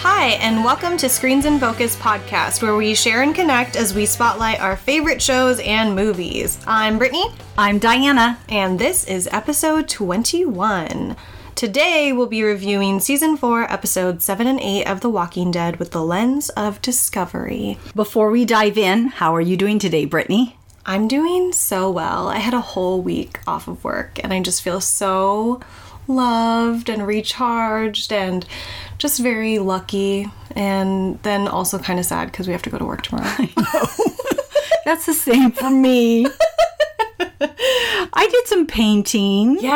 Hi, and welcome to Screens in Focus podcast, where we share and connect as we spotlight our favorite shows and movies. I'm Brittany, I'm Diana. and this is episode 21. Today, we'll be reviewing season 4, episodes 7 and 8 of The Walking Dead with the lens of discovery. Before we dive in, how are you doing today, Brittany? I'm doing so well. I had a whole week off of work, and I just feel so loved and recharged and just very lucky. And then also kind of sad because we have to go to work tomorrow. That's the same for me. I did some painting. Yes.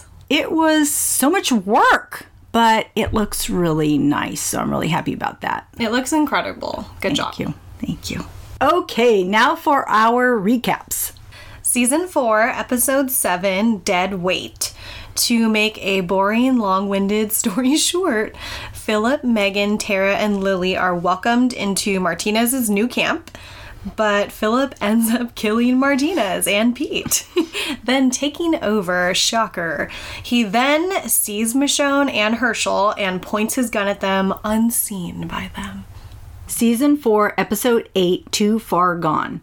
And it was so much work, but it looks really nice. So I'm really happy about that. it looks incredible. Good job. Thank you. Thank you. Okay, now for our recaps. Season 4, Episode 7 Dead Weight. To make a boring, long winded story short, Philip, Megan, Tara, and Lily are welcomed into Martinez's new camp. But Philip ends up killing Martinez and Pete, then taking over. Shocker. He then sees Michonne and Hershel and points his gun at them, unseen by them. Season 4, Episode 8 Too Far Gone.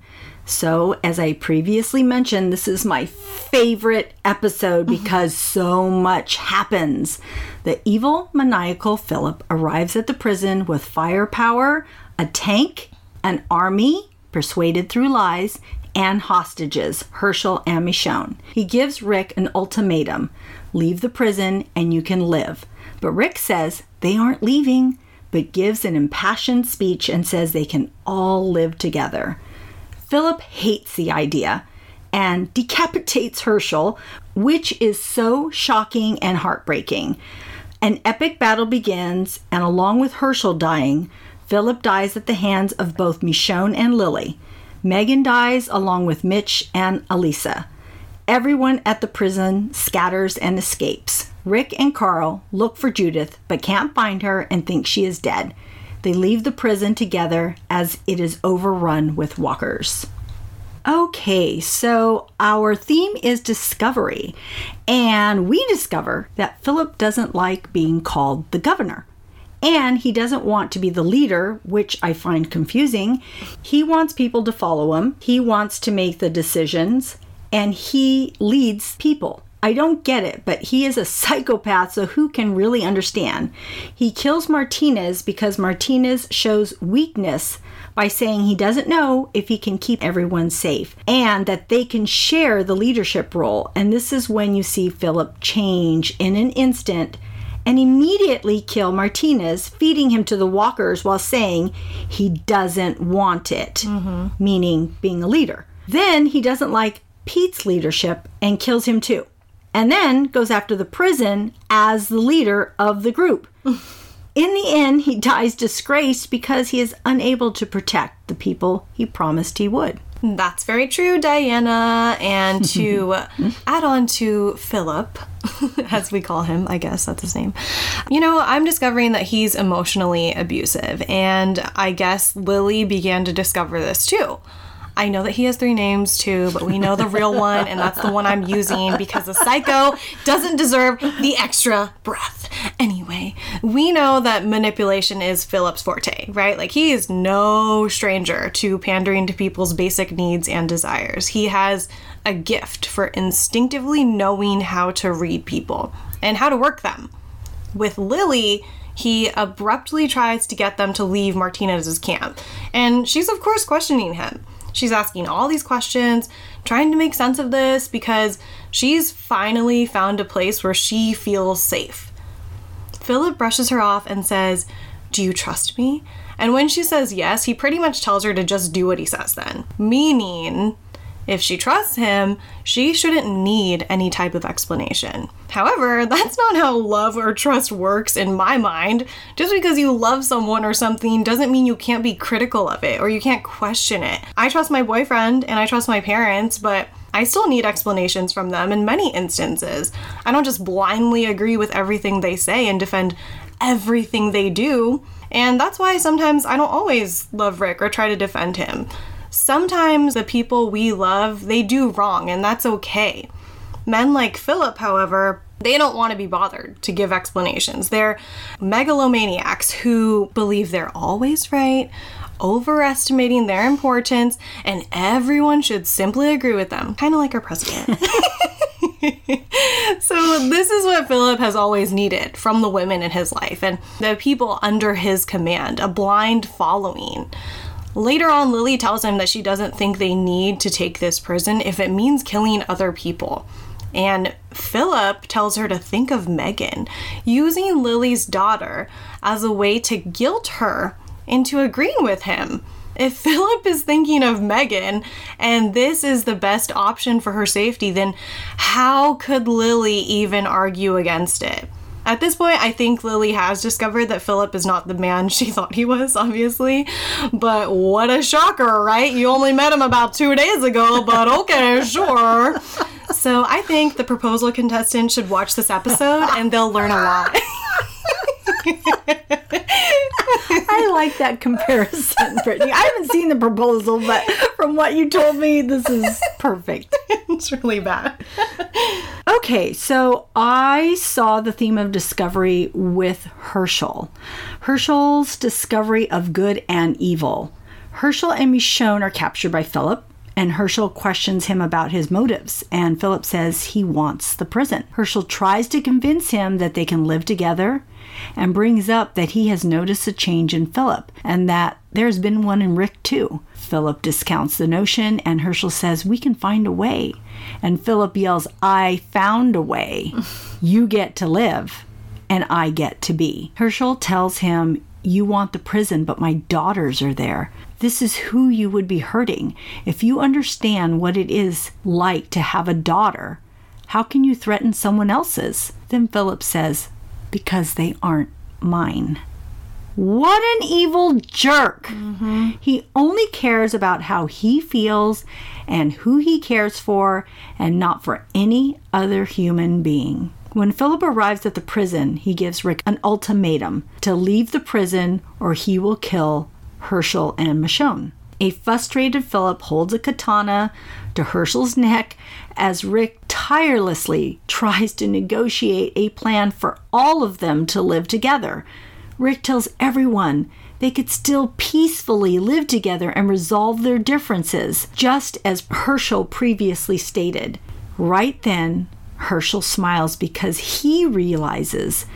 So, as I previously mentioned, this is my favorite episode mm-hmm. because so much happens. The evil, maniacal Philip arrives at the prison with firepower, a tank, an army, persuaded through lies, and hostages, Hershel and Michonne. He gives Rick an ultimatum leave the prison and you can live. But Rick says they aren't leaving but gives an impassioned speech and says they can all live together. Philip hates the idea and decapitates Hershel, which is so shocking and heartbreaking. An epic battle begins, and along with Hershel dying, Philip dies at the hands of both Michonne and Lily. Megan dies along with Mitch and Alisha. Everyone at the prison scatters and escapes. Rick and Carl look for Judith but can't find her and think she is dead. They leave the prison together as it is overrun with walkers. Okay, so our theme is discovery, and we discover that Philip doesn't like being called the governor. And he doesn't want to be the leader, which I find confusing. He wants people to follow him, he wants to make the decisions, and he leads people. I don't get it, but he is a psychopath, so who can really understand? He kills Martinez because Martinez shows weakness by saying he doesn't know if he can keep everyone safe and that they can share the leadership role. And this is when you see Philip change in an instant and immediately kill Martinez, feeding him to the walkers while saying he doesn't want it, mm-hmm. meaning being a leader. Then he doesn't like Pete's leadership and kills him too. And then goes after the prison as the leader of the group. In the end, he dies disgraced because he is unable to protect the people he promised he would. That's very true, Diana. And to add on to Philip, as we call him, I guess that's his name. You know, I'm discovering that he's emotionally abusive, and I guess Lily began to discover this too. I know that he has three names too, but we know the real one, and that's the one I'm using because the psycho doesn't deserve the extra breath. Anyway, we know that manipulation is Philip's forte, right? Like, he is no stranger to pandering to people's basic needs and desires. He has a gift for instinctively knowing how to read people and how to work them. With Lily, he abruptly tries to get them to leave Martinez's camp. And she's, of course, questioning him. She's asking all these questions, trying to make sense of this because she's finally found a place where she feels safe. Philip brushes her off and says, Do you trust me? And when she says yes, he pretty much tells her to just do what he says then. Meaning, if she trusts him, she shouldn't need any type of explanation. However, that's not how love or trust works in my mind. Just because you love someone or something doesn't mean you can't be critical of it or you can't question it. I trust my boyfriend and I trust my parents, but I still need explanations from them in many instances. I don't just blindly agree with everything they say and defend everything they do. And that's why sometimes I don't always love Rick or try to defend him. Sometimes the people we love, they do wrong, and that's okay. Men like Philip, however, They don't want to be bothered to give explanations. They're megalomaniacs who believe they're always right, overestimating their importance, and everyone should simply agree with them, kind of like our president. so, this is what Philip has always needed from the women in his life and the people under his command a blind following. Later on, Lily tells him that she doesn't think they need to take this prison if it means killing other people. And Philip tells her to think of Megan, using Lily's daughter as a way to guilt her into agreeing with him. If Philip is thinking of Megan and this is the best option for her safety, then how could Lily even argue against it? At this point, I think Lily has discovered that Philip is not the man she thought he was, obviously. But what a shocker, right? You only met him about two days ago, but okay, sure. So I think the proposal contestant should watch this episode and they'll learn a lot. I like that comparison, Brittany. I haven't seen the proposal, but from what you told me, this is perfect. it's really bad. Okay, so I saw the theme of discovery with Hershel. Hershel's discovery of good and evil. Hershel and Michonne are captured by Philip, and Hershel questions him about his motives, and Philip says he wants the prison. Hershel tries to convince him that they can live together and brings up that he has noticed a change in Philip and that there's been one in Rick too. Philip discounts the notion, and Hershel says, We can find a way. And Philip yells, I found a way. You get to live, and I get to be. Hershel tells him, You want the prison, but my daughters are there. This is who you would be hurting. If you understand what it is like to have a daughter, how can you threaten someone else's? Then Philip says, Because they aren't mine. What an evil jerk! Mm-hmm. He only cares about how he feels and who he cares for, and not for any other human being. When Philip arrives at the prison, he gives Rick an ultimatum to leave the prison or he will kill Hershel and Michonne. A frustrated Philip holds a katana to Hershel's neck as Rick tirelessly tries to negotiate a plan for all of them to live together. Rick tells everyone they could still peacefully live together and resolve their differences, just as Hershel previously stated. Right then, Hershel smiles because he realizes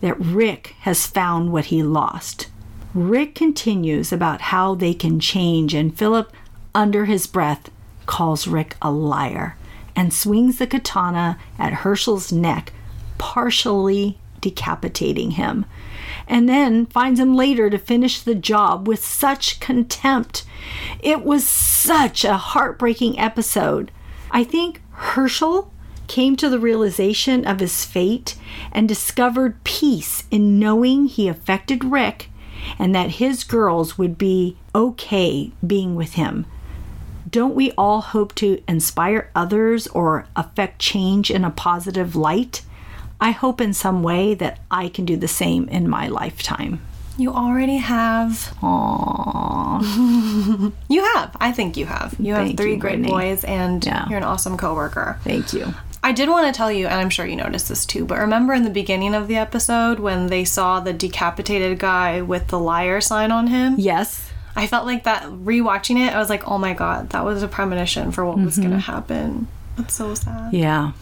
that Rick has found what he lost. Rick continues about how they can change, and Philip, under his breath, calls Rick a liar and swings the katana at Hershel's neck, partially decapitating him, and then finds him later to finish the job with such contempt. It was such a heartbreaking episode. I think Hershel came to the realization of his fate and discovered peace in knowing he affected Rick and that his girls would be okay being with him. Don't we all hope to inspire others or affect change in a positive light? I hope in some way that I can do the same in my lifetime. You already have. Aww. You have. I think you have. You have Thank three you, great Brittany. boys, and Yeah. you're an awesome coworker. Thank you. I did want to tell you, and I'm sure you noticed this too, but remember in the beginning of the episode when they saw the decapitated guy with the liar sign on him? Yes. I felt like that rewatching it, I was like, oh my god, that was a premonition for what was going to mm-hmm. happen. That's so sad. Yeah.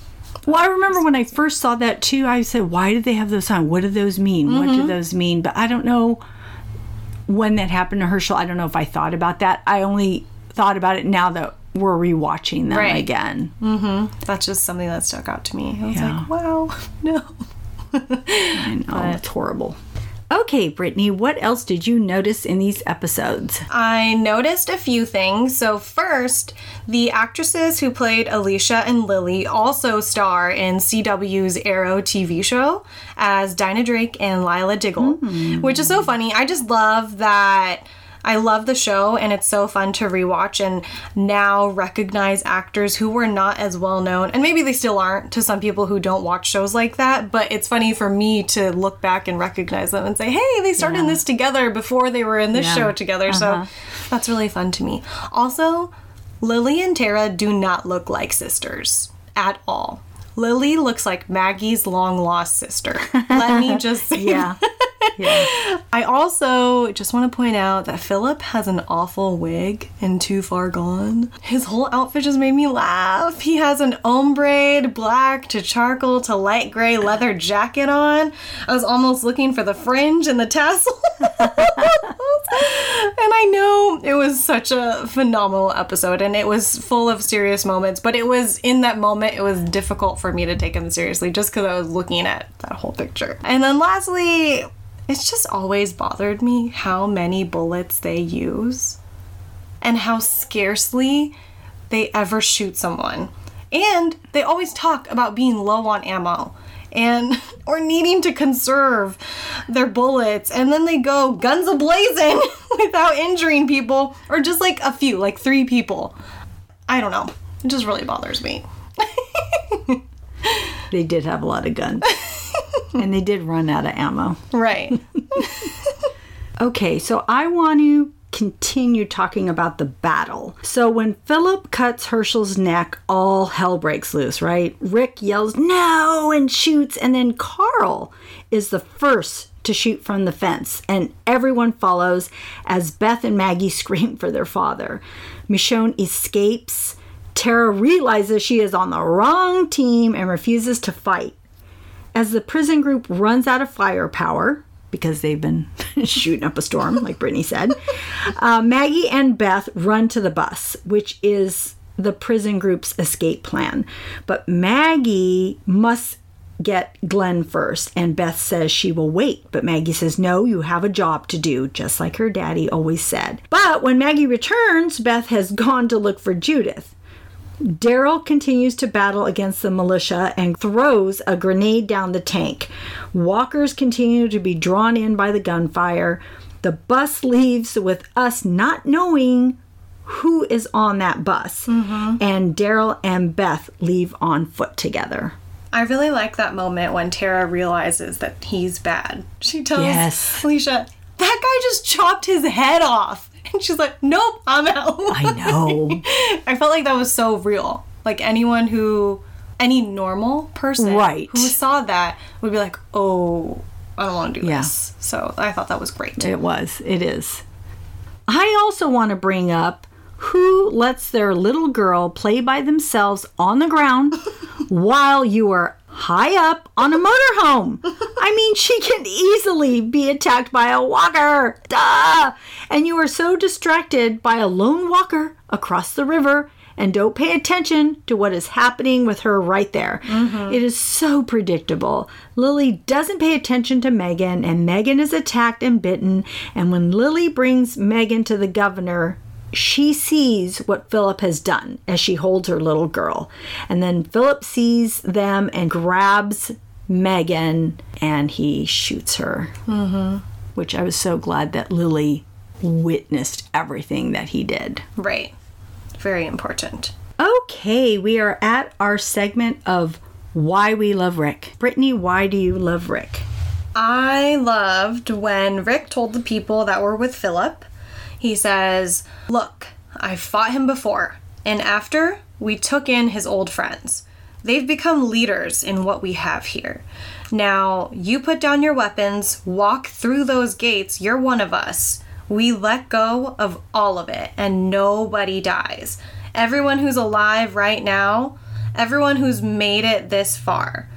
Well, I remember when I first saw that too, I said, why did they have those on? What do those mean? What do mm-hmm. those mean? But I don't know when that happened to Hershel. I don't know if I thought about that. I only thought about it now that we're rewatching them Right. again. Mm-hmm. That's just something that stuck out to me. I was Yeah. like, wow, no. I know. It's horrible. Okay, Brittany, what else did you notice in these episodes? I noticed a few things. So, first, the actresses who played Alisha and Lily also star in CW's Arrow TV show as Dinah Drake and Lyla Diggle, hmm. which is so funny. I just love that. I love the show and it's so fun to rewatch and now recognize actors who were not as well known and maybe they still aren't to some people who don't watch shows like that but it's funny for me to look back and recognize them and say hey they started in this together before they were in this Yeah. show together. So uh-huh. that's really fun to me. Also Lily and Tara do not look like sisters at all Lily looks like Maggie's long lost sister. Let me just say Yeah. yeah. I also just want to point out that Philip has an awful wig in Too Far Gone. His whole outfit just made me laugh. He has an ombre black to charcoal to light gray leather jacket on. I was almost looking for the fringe and the tassel. and I know it was such a phenomenal episode and it was full of serious moments, but it was in that moment it was difficult for me to take him seriously just because I was looking at that whole picture. And then lastly, it's just always bothered me how many bullets they use and how scarcely they ever shoot someone. And they always talk about being low on ammo and or needing to conserve their bullets and then they go guns a-blazing without injuring people or just like a few, like 3 people. I don't know. It just really bothers me. They did have a lot of guns. and they did run out of ammo. Right. Okay, so I want to continue talking about the battle. So when Philip cuts Hershel's neck, all hell breaks loose, right? Rick yells, no, and shoots, and then Carl is the first to shoot from the fence, and everyone follows as Beth and Maggie scream for their father. Michonne escapes. Tara realizes she is on the wrong team and refuses to fight. As the prison group runs out of firepower, because they've been shooting up a storm, like Brittany said, uh, Maggie and Beth run to the bus, which is the prison group's escape plan. But Maggie must get Glenn first, and Beth says she will wait. But Maggie says, No, you have a job to do, just like her daddy always said. But when Maggie returns, Beth has gone to look for Judith. Daryl continues to battle against the militia and throws a grenade down the tank. Walkers continue to be drawn in by the gunfire. The bus leaves with us not knowing who is on that bus. Mm-hmm. And Daryl and Beth leave on foot together. I really like that moment when Tara realizes that he's bad. She tells Yes. Alisha, that guy just chopped his head off. And she's like, nope, I'm out. I know. I felt like that was so real. Like anyone who, any normal person Right. who saw that would be like, oh, I don't want to do Yeah. this. So I thought that was great. It was. It is. I also want to bring up who lets their little girl play by themselves on the ground while you are high up on a motorhome. I mean, she can easily be attacked by a walker. Duh! And you are so distracted by a lone walker across the river and don't pay attention to what is happening with her right there. Mm-hmm. It is so predictable. Lily doesn't pay attention to Megan, and Megan is attacked and bitten. And when Lily brings Megan to the governor, she sees what Philip has done as she holds her little girl. And then Philip sees them and grabs Megan and he shoots her. Mm-hmm. Which I was so glad that Lily witnessed everything that he did. Right. Very important. Okay, we are at our segment of why we love Rick. Brittany, why do you love Rick? I loved when Rick told the people that were with Philip, he says, Look, I fought him before, and after, we took in his old friends. They've become leaders in what we have here. Now, you put down your weapons, walk through those gates, you're one of us. We let go of all of it, and nobody dies. Everyone who's alive right now, everyone who's made it this far.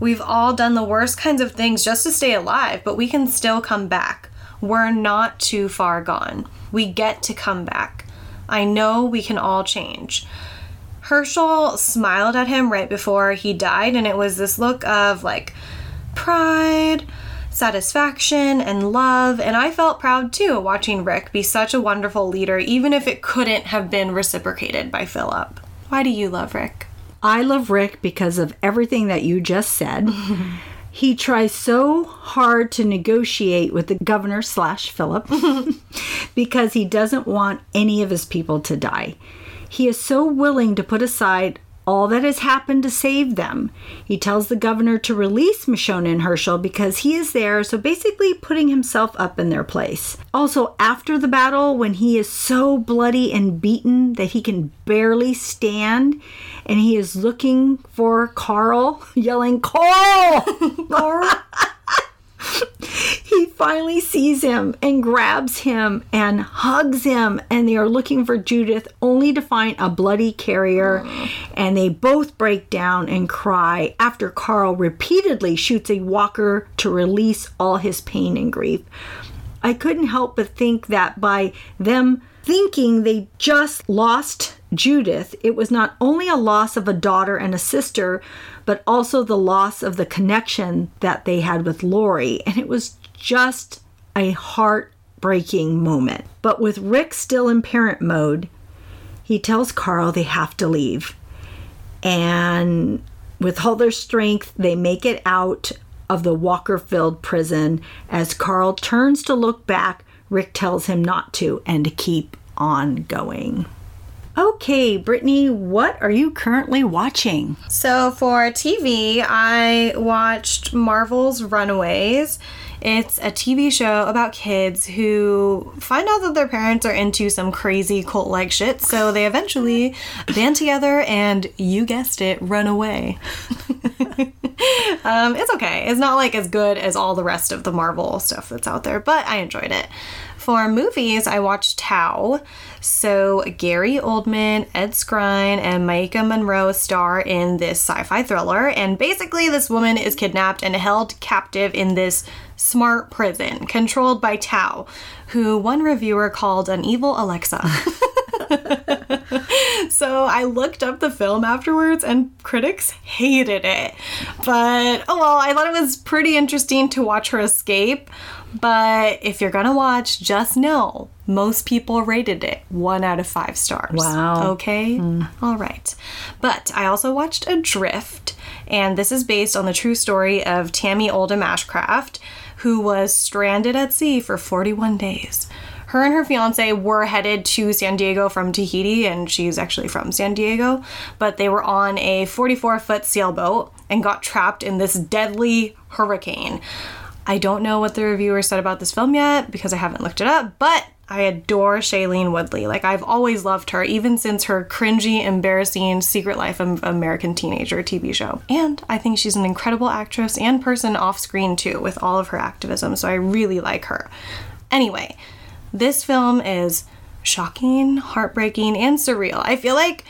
We've all done the worst kinds of things just to stay alive, but we can still come back. We're not too far gone. We get to come back. I know we can all change. Hershel smiled at him right before he died, and it was this look of like pride, satisfaction, and love. And I felt proud too watching Rick be such a wonderful leader, even if it couldn't have been reciprocated by Philip. Why do you love Rick? I love Rick because of everything that you just said. he tries so hard to negotiate with the governor slash Philip because he doesn't want any of his people to die. He is so willing to put aside all that has happened to save them. He tells the governor to release Michonne and Hershel because he is there, so basically putting himself up in their place. Also, after the battle, when he is so bloody and beaten that he can barely stand, and he is looking for Carl, yelling, Carl! Carl! he finally sees him and grabs him and hugs him and they are looking for Judith only to find a bloody carrier and they both break down and cry after Carl repeatedly shoots a walker to release all his pain and grief. I couldn't help but think that by them thinking they just lost Judith, it was not only a loss of a daughter and a sister, but also the loss of the connection that they had with Lori. And it was just a heartbreaking moment. But with Rick still in parent mode, he tells Carl they have to leave. And with all their strength, they make it out of the Walker filled prison. As Carl turns to look back, Rick tells him not to and to keep on going. Okay, Brittany, what are you currently watching? So for TV, I watched Marvel's Runaways. It's a TV show about kids who find out that their parents are into some crazy cult like shit, so they eventually band together and, you guessed it, run away. um, it's okay. It's not like as good as all the rest of the Marvel stuff that's out there, but I enjoyed it. For movies, I watched Tau. So Gary Oldman, Ed Skrein, and Maika Monroe star in this sci-fi thriller, and basically this woman is kidnapped and held captive in this smart prison controlled by Tau, who one reviewer called an evil Alexa. so I looked up the film afterwards and critics hated it. But oh well, I thought it was pretty interesting to watch her escape. But if you're gonna watch, just know most people rated it one out of five stars. Wow. Okay? Hmm. All right. But I also watched Adrift, and this is based on the true story of Tammy Oldham Ashcraft, who was stranded at sea for 41 days. Her and her fiance were headed to San Diego from Tahiti, and she's actually from San Diego, but they were on a 44 foot sailboat and got trapped in this deadly hurricane. I don't know what the reviewer said about this film yet because I haven't looked it up, but I adore Shailene Woodley. Like, I've always loved her, even since her cringy, embarrassing Secret Life of American Teenager TV show. And I think she's an incredible actress and person off screen, too, with all of her activism, so I really like her. Anyway, this film is shocking, heartbreaking, and surreal. I feel like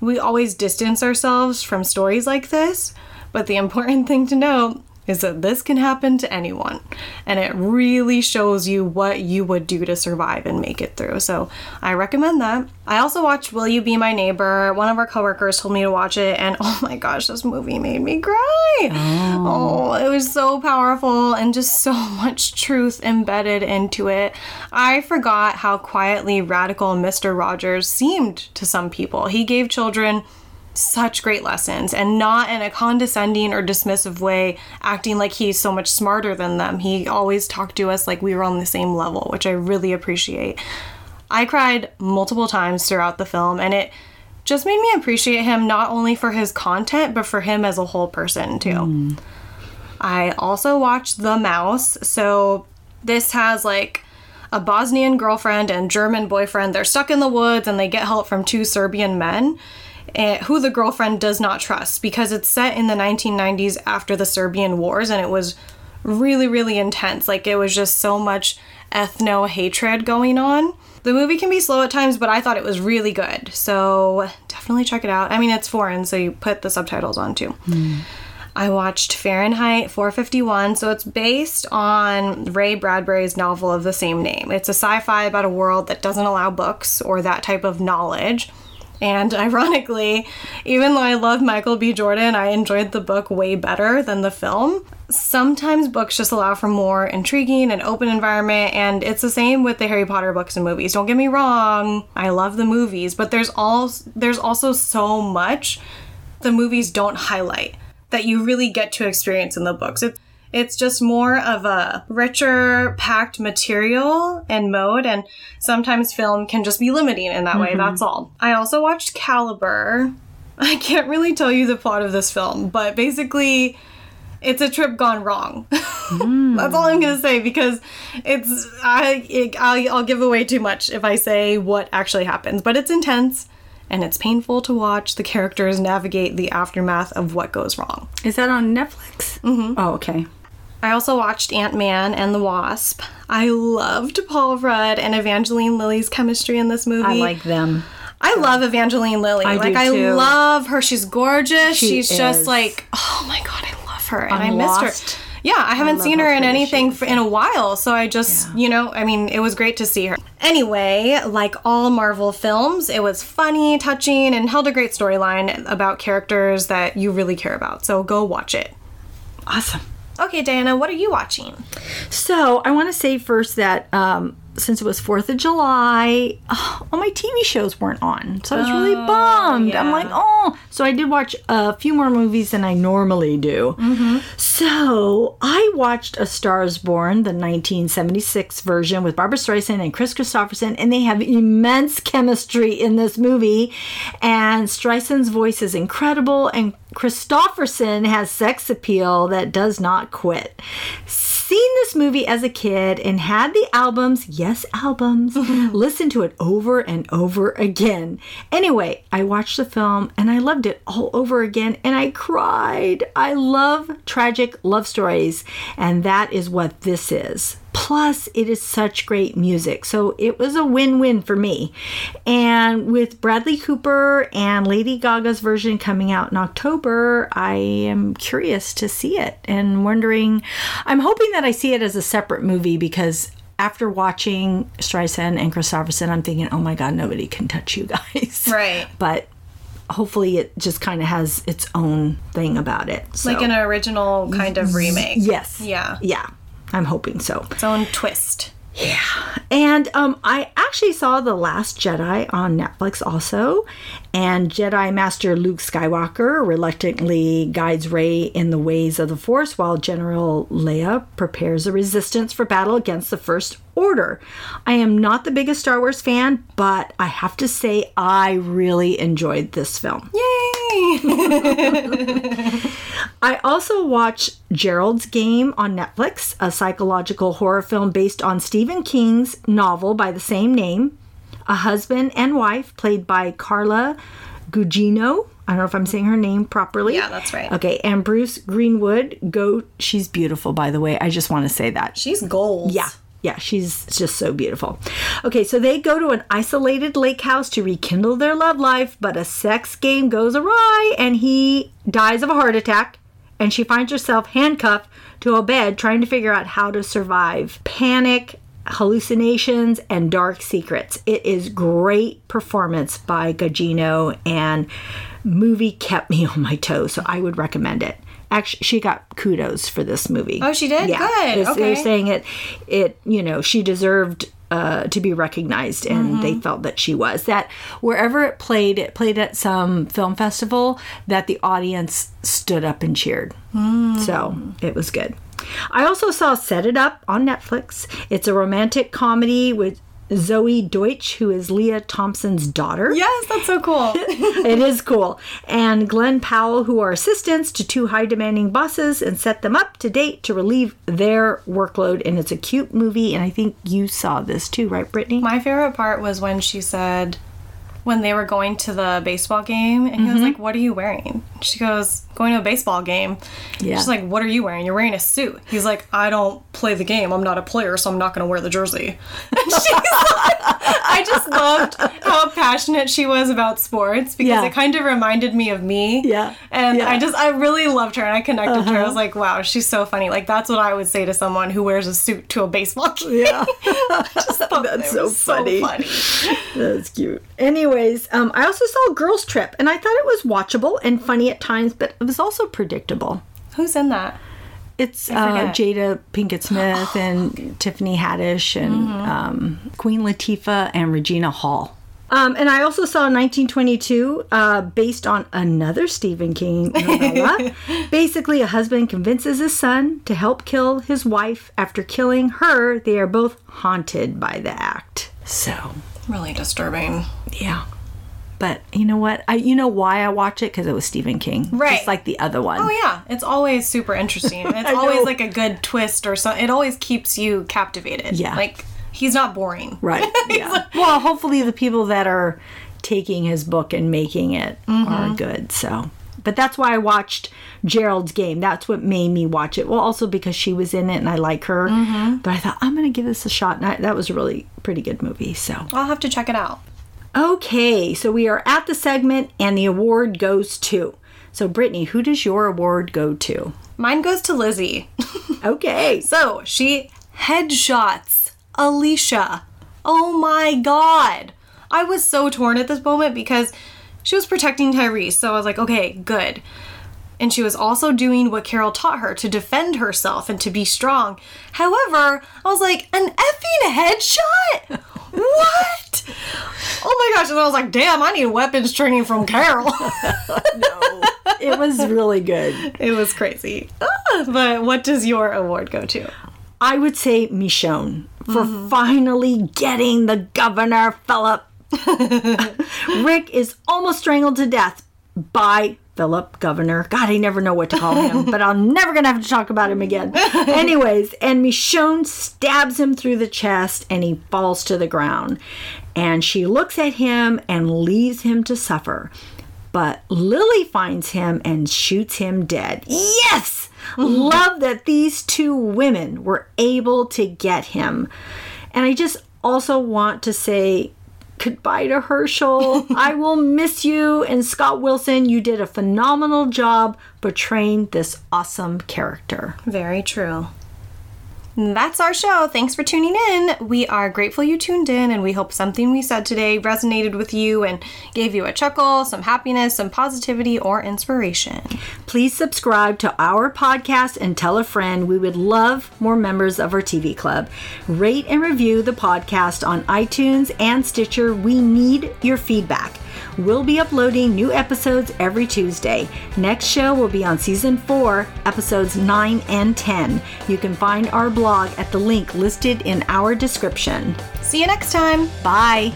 we always distance ourselves from stories like this, but the important thing to know is that this can happen to anyone. And it really shows you what you would do to survive and make it through. So i recommend that. I also watched will you be my neighbor. One of our coworkers told me to watch it and oh my gosh this movie made me cry. Oh, oh it was so powerful and just so much truth embedded into it. I forgot how quietly radical mr rogers seemed to some people. He gave children such great lessons and not in a condescending or dismissive way, acting like he's so much smarter than them. He always talked to us like we were on the same level, which I really appreciate. I cried multiple times throughout the film, and it just made me appreciate him not only for his content, but for him as a whole person, too. Hmm. I also watched The Mouse. So this has like a Bosnian girlfriend and German boyfriend. They're stuck in the woods and they get help from two Serbian men Eh, who the girlfriend does not trust because it's set in the 1990s after the Serbian wars and it was really, really intense. Like it was just so much ethno hatred going on. The movie can be slow at times, but I thought it was really good. So definitely check it out. I mean, it's foreign, so you put the subtitles on too. Hmm. I watched Fahrenheit 451. So it's based on Ray Bradbury's novel of the same name. It's a sci fi about a world that doesn't allow books or that type of knowledge. And ironically, even though I love Michael B. Jordan, I enjoyed the book way better than the film. Sometimes books just allow for more intriguing and open environment, and it's the same with the Harry Potter books and movies. Don't get me wrong, I love the movies, but there's all there's also so much the movies don't highlight that you really get to experience in the books. It's just more of a richer, packed material and mode, and sometimes film can just be limiting in that way. That's all. I also watched Caliber. I can't really tell you the plot of this film, but basically, it's a trip gone wrong. That's all I'm gonna say because it's I it, I'll, I'll give away too much if I say what actually happens. But it's intense and it's painful to watch the characters navigate the aftermath of what goes wrong. Is that on Netflix? Mm-hmm. Oh, okay. I also watched Ant Man and the Wasp. I loved Paul Rudd and Evangeline Lilly's chemistry in this movie. I like them. I love Evangeline Lilly. I do like I love her. She's gorgeous. She She's just like, oh my god, I love her, and On I missed Lost. her. Yeah, I haven't love seen her in anything for, in a while, so I just, you know, I mean, it was great to see her. Anyway, like all Marvel films, it was funny, touching, and held a great storyline about characters that you really care about. So go watch it. Awesome. Okay, Diana, what are you watching? So I want to say first that um, since it was Fourth of July, oh, all my TV shows weren't on, so I was really bummed. I'm like, oh. So I did watch a few more movies than I normally do. So I watched A Star Is Born, the 1976 version with Barbra Streisand and Kris Kristofferson, and they have immense chemistry in this movie. And Streisand's voice is incredible, and Kristofferson has sex appeal that does not quit. Seen this movie as a kid and had the albums, yes, albums, listened to it over and over again. Anyway, I watched the film and I loved it all over again and I cried. I love tragic love stories, and that is what this is. Plus, it is such great music. So it was a win win for me. And with Bradley Cooper and Lady Gaga's version coming out in October, I am curious to see it and wondering. I'm hoping that I see it as a separate movie because after watching Streisand and Kristofferson, I'm thinking, oh my God, nobody can touch you guys. Right. But hopefully it just kind of has its own thing about it. So. Like an original kind of remake. Yes. Yeah. Yeah. I'm hoping so. Its own twist. Yeah. And um, I actually saw The Last Jedi on Netflix also. And Jedi Master Luke Skywalker reluctantly guides Rey in the ways of the Force while General Leia prepares the resistance for battle against the First Order. I am not the biggest Star Wars fan, but I have to say I really enjoyed this film. Yay! I also watch Gerald's Game on Netflix, a psychological horror film based on Stephen King's novel by the same name. A husband and wife, played by Carla Gugino. I don't know if I'm saying her name properly. Yeah, that's right. Okay, and Bruce Greenwood. Go. She's beautiful, by the way. I just want to say that. She's gold. Yeah. Yeah, she's just so beautiful. Okay, so they go to an isolated lake house to rekindle their love life, but a sex game goes awry and he dies of a heart attack. And she finds herself handcuffed to a bed trying to figure out how to survive panic, hallucinations, and dark secrets. It is great performance by Gugino and movie kept me on my toes, so I would recommend it. Actually, she got kudos for this movie. Oh, she did? Good. They're, Okay. they're saying it, it, you know, she deserved uh, to be recognized, and Mm-hmm. they felt that she was. That wherever it played, it played at some film festival that the audience stood up and cheered. Mm. So it was good. I also saw Set It Up on Netflix. It's a romantic comedy with Zoey Deutch, who is Lea Thompson's daughter. Yes, that's so cool. it is cool. And Glen Powell, who are assistants to two high demanding bosses and set them up to date to relieve their workload. And it's a cute movie. And I think you saw this too, right, Brittany? My favorite part was when she said, when they were going to the baseball game, and he Mm-hmm. was like, "What are you wearing?" She goes, "Going to a baseball game." Yeah. She's like, "What are you wearing? You're wearing a suit." He's like, "I don't play the game. I'm not a player, so I'm not going to wear the jersey." And she's like, I just loved how passionate she was about sports because Yeah. it kind of reminded me of me. Yeah. And Yeah. Uh-huh. I just, I really loved her and I connected to her. I was like, wow, she's so funny. Like, that's what I would say to someone who wears a suit to a baseball game. Yeah. That's so funny. funny. That's cute. Anyways, um, I also saw Girls Trip, and I thought it was watchable and funny at times, but it was also predictable. Who's in that? It's uh. Jada Pinkett Smith and Tiffany Haddish and um, Queen Latifah and Regina Hall. Um, and I also saw 1922, uh, based on another Stephen King novella. Basically, a husband convinces his son to help kill his wife. After killing her, they are both haunted by the act. So, Really disturbing. yeah. But you know what? I you know why I watch it because it was Stephen King, Right. Just like the other one. Oh yeah, it's always super interesting. It's know. always like a good twist or something. It always keeps you captivated. Yeah. like he's not boring. Right. Yeah. well, hopefully the people that are taking his book and making it mm-hmm. are good. So, but that's why I watched Gerald's Game. That's what made me watch it. Well, also because she was in it and I like her. Mm-hmm. But I thought I'm going to give this a shot, and I, that was a really pretty good movie. So. I'll have to check it out. Okay, so we are at the segment, and the award goes to. So, Brittany, who does your award go to? Mine goes to Lizzie. Okay. so she headshots Alisha. Oh my god. I was so torn at this moment because she was protecting Tyrese. So I was like, okay, good. And she was also doing what Carol taught her to defend herself and to be strong. However, I was like, an effing headshot? What? Oh my gosh. And I was like, damn, I need weapons training from Carol. No. It was really good. it was crazy. Ah, But what does your award go to? I would say Michonne for finally getting the governor, Philip. Rick is almost strangled to death by Philip, governor. God, I never know what to call him, but I'm never going to have to talk about him again. Anyways, and Michonne stabs him through the chest and he falls to the ground. And she looks at him and leaves him to suffer. But Lily finds him and shoots him dead. Yes! Love that these two women were able to get him. And I just also want to say goodbye to Hershel. I will miss you. And Scott Wilson, you did a phenomenal job portraying this awesome character. Very true. That's our show. Thanks for tuning in. We are grateful you tuned in, and we hope something we said today resonated with you and gave you a chuckle, some happiness, some positivity, or inspiration. Please subscribe to our podcast and tell a friend. We would love more members of our TV club. Rate and review the podcast on iTunes and Stitcher. We need your feedback. We'll be uploading new episodes every Tuesday. Next show will be on season 4, episodes 9 and 10. You can find our blog at the link listed in our description. See you next time. Bye.